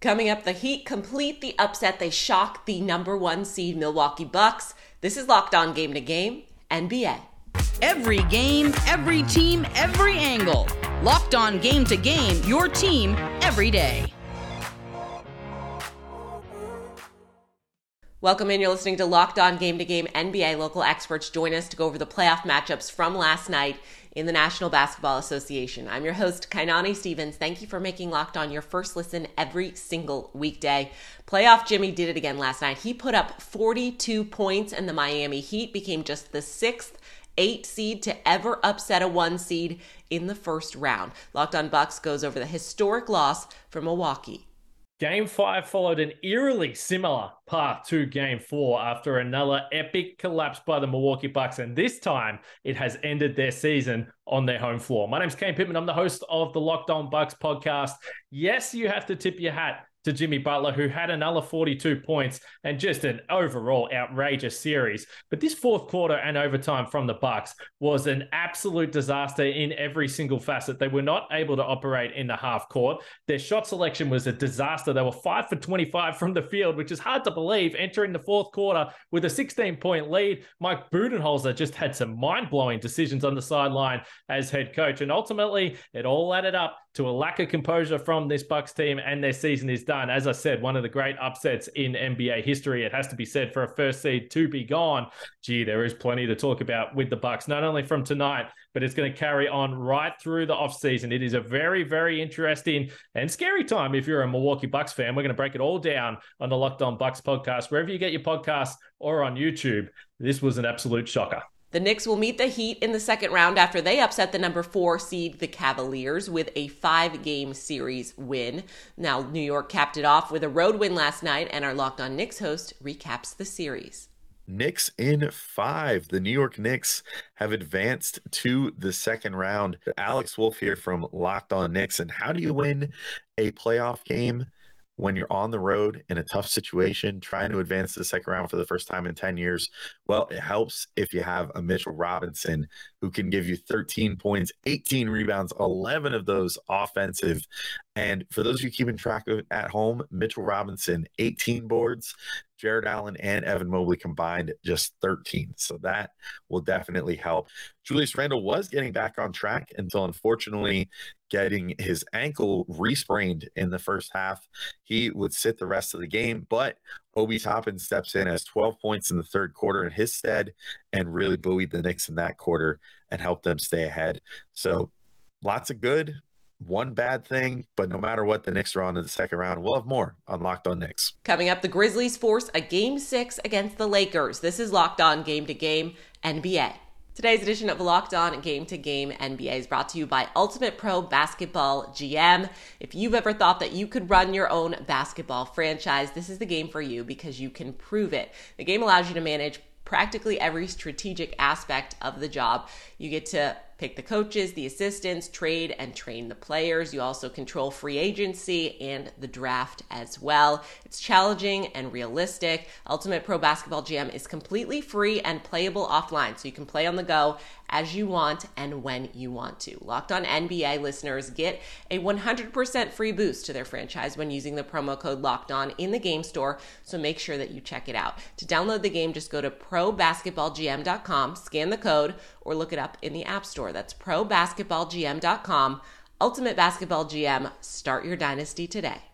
Coming up, the Heat complete the upset. They shock the number one seed Milwaukee Bucks. This is Locked On Game to Game, NBA. Every game, every team, every angle. Locked On Game to Game, your team every day. Welcome in. You're listening to Locked On Game to Game NBA. Local experts join us to go over the playoff matchups from last night in the National Basketball Association. I'm your host, Kainani Stevens. Thank you for making Locked On your first listen every single weekday. Playoff Jimmy did it again last night. He put up 42 points, and the Miami Heat became just the sixth eight seed to ever upset a one seed in the first round. Locked on Bucks goes over the historic loss for Milwaukee. Game five followed an eerily similar path to game four after another epic collapse by the Milwaukee Bucks. And this time it has ended their season on their home floor. My name's Kane Pittman. I'm the host of the Locked On Bucks podcast. Yes, you have to tip your hat to Jimmy Butler, who had another 42 points and just an overall outrageous series. But this fourth quarter and overtime from the Bucks was an absolute disaster in every single facet. They were not able to operate in the half court. Their shot selection was a disaster. They were five for 25 from the field, which is hard to believe entering the fourth quarter with a 16 point lead. Mike Budenholzer just had some mind blowing decisions on the sideline as head coach. And ultimately, it all added up to a lack of composure from this Bucks team, and their season is done. As I said, one of the great upsets in NBA history. It has to be said for a first seed to be gone. Gee, there is plenty to talk about with the Bucks, not only from tonight, but it's going to carry on right through the offseason. It is a very, very interesting and scary time if you're a Milwaukee Bucks fan. We're going to break it all down on the Locked On Bucks podcast, wherever you get your podcasts or on YouTube. This was an absolute shocker. The Knicks will meet the Heat in the second round after they upset the number four seed, the Cavaliers, with a five game series win. Now, New York capped it off with a road win last night, and our Locked On Knicks host recaps the series. Knicks in five. The New York Knicks have advanced to the second round. Alex Wolf here from Locked On Knicks. And how do you win a playoff game? When you're on the road in a tough situation, trying to advance to the second round for the first time in 10 years, well, it helps if you have a Mitchell Robinson who can give you 13 points, 18 rebounds, 11 of those offensive. And for those of you keeping track of at home, Mitchell Robinson, 18 boards, Jarrett Allen and Evan Mobley combined just 13. So that will definitely help. Julius Randle was getting back on track until unfortunately getting his ankle resprained in the first half. He would sit the rest of the game, but Obi Toppin steps in as 12 points in the third quarter in his stead and really buoyed the Knicks in that quarter and helped them stay ahead. So lots of good, one bad thing, but no matter what, the Knicks are on to the second round. We'll have more on Locked On Knicks. Coming up, the Grizzlies force a game six against the Lakers. This is Locked On Game to Game NBA. Today's edition of Locked On Game to Game NBA is brought to you by Ultimate Pro Basketball GM. If you've ever thought that you could run your own basketball franchise, this is the game for you because you can prove it. The game allows you to manage practically every strategic aspect of the job. You get to pick the coaches, the assistants, trade and train the players. You also control free agency and the draft as well. It's challenging and realistic. Ultimate Pro Basketball GM is completely free and playable offline, so you can play on the go as you want and when you want to. Locked on NBA listeners get a 100% free boost to their franchise when using the promo code Locked On in the game store, so make sure that you check it out. To download the game, just go to probasketballgm.com, scan the code, or look it up in the App Store. That's probasketballgm.com. Ultimate Basketball GM. Start your dynasty today.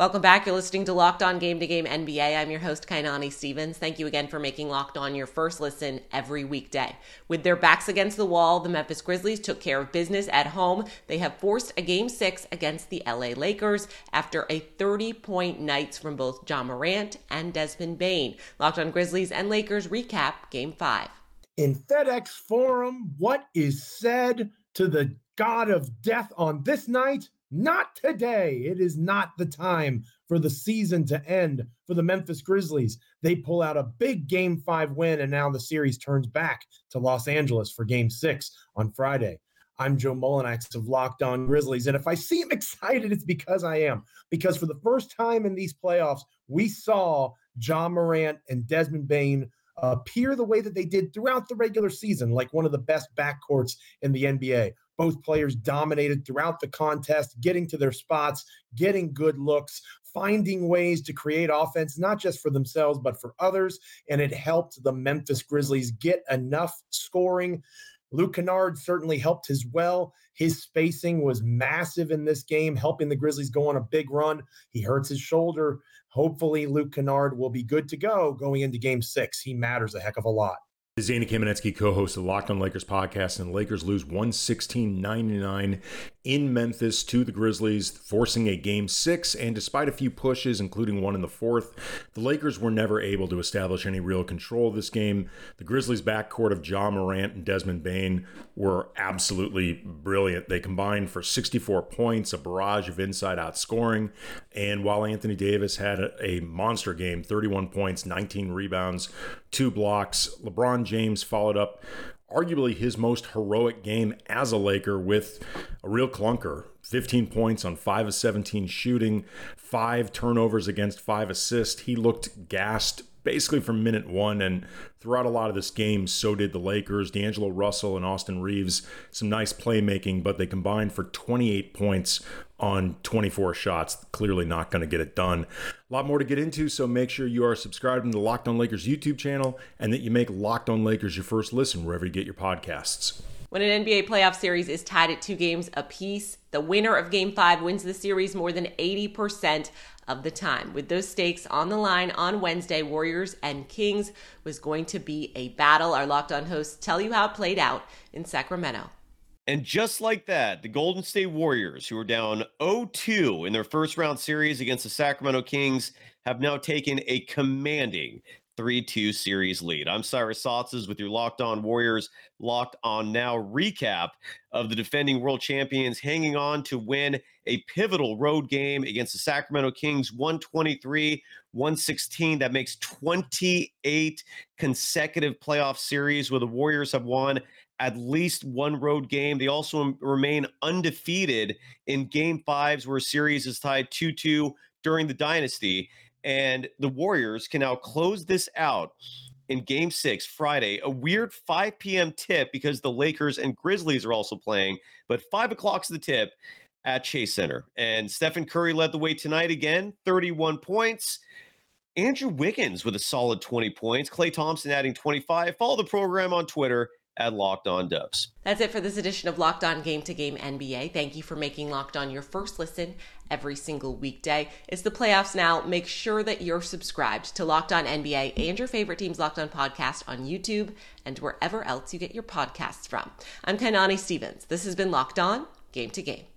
Welcome back. You're listening to Locked On Game to Game NBA. I'm your host, Kainani Stevens. Thank you again for making Locked On your first listen every weekday. With their backs against the wall, the Memphis Grizzlies took care of business at home. They have forced a game six against the LA Lakers after a 30 point nights from both Ja Morant and Desmond Bane. Locked On Grizzlies and Lakers recap game five in FedEx Forum what is said to the God of death on this night? Not today. It is not the time for the season to end for the Memphis Grizzlies. They pull out a big game five win, and now the series turns back to Los Angeles for game six on Friday. I'm Joe Mullinax of Locked On Grizzlies. And if I seem excited, it's because I am. Because for the first time in these playoffs, we saw Ja Morant and Desmond Bane appear the way that they did throughout the regular season, like one of the best backcourts in the NBA. Both players dominated throughout the contest, getting to their spots, getting good looks, finding ways to create offense, not just for themselves, but for others. And it helped the Memphis Grizzlies get enough scoring. Luke Kennard certainly helped as well. His spacing was massive in this game, helping the Grizzlies go on a big run. He hurts his shoulder. Hopefully, Luke Kennard will be good to go going into game six. He matters a heck of a lot. Zany Kamenetzky, co-host of the Locked On Lakers podcast, and the Lakers lose 116-99 in Memphis to the Grizzlies, forcing a game six. And despite a few pushes, including one in the fourth, the Lakers were never able to establish any real control of this game. The Grizzlies' backcourt of Ja Morant and Desmond Bane were absolutely brilliant. They combined for 64 points, a barrage of inside-out scoring, and while Anthony Davis had a monster game, 31 points, 19 rebounds, two blocks, LeBron James followed up arguably his most heroic game as a Laker with a real clunker. 15 points on 5 of 17 shooting, 5 turnovers against 5 assists. He looked gassed basically from minute one. And throughout a lot of this game, so did the Lakers. D'Angelo Russell and Austin Reaves. some nice playmaking, but they combined for 28 points on 24 shots. Clearly not going to get it done. A lot more to get into, so make sure you are subscribed to the Locked On Lakers YouTube channel and that you make Locked On Lakers your first listen wherever you get your podcasts. When an NBA playoff series is tied at two games apiece, the winner of game five wins the series more than 80% of the time. With those stakes on the line on Wednesday, Warriors and Kings was going to be a battle. Our locked on hosts tell you how it played out in Sacramento. And just like that, the Golden State Warriors, who are down 0 2 in their first round series against the Sacramento Kings, have now taken a commanding 3 2 series lead. I'm Cyrus Saatsaz with your Locked On Warriors, Locked On Now recap of the defending world champions hanging on to win a pivotal road game against the Sacramento Kings 123 116. That makes 28 consecutive playoff series where the Warriors have won at least one road game. They also remain undefeated in game fives where a series is tied 2 2 during the dynasty. And the Warriors can now close this out in game six, Friday. A weird 5 p.m. tip because the Lakers and Grizzlies are also playing, but 5 o'clock's the tip at Chase Center. And Stephen Curry led the way tonight again, 31 points. Andrew Wiggins with a solid 20 points. Klay Thompson adding 25. Follow the program on Twitter at Locked On Dubs. That's it for this edition of Locked On Game to Game NBA. Thank you for making Locked On your first listen every single weekday. It's the playoffs now. Make sure that you're subscribed to Locked On NBA and your favorite team's Locked On podcast on YouTube and wherever else you get your podcasts from. I'm Kainani Stevens. This has been Locked On Game to Game.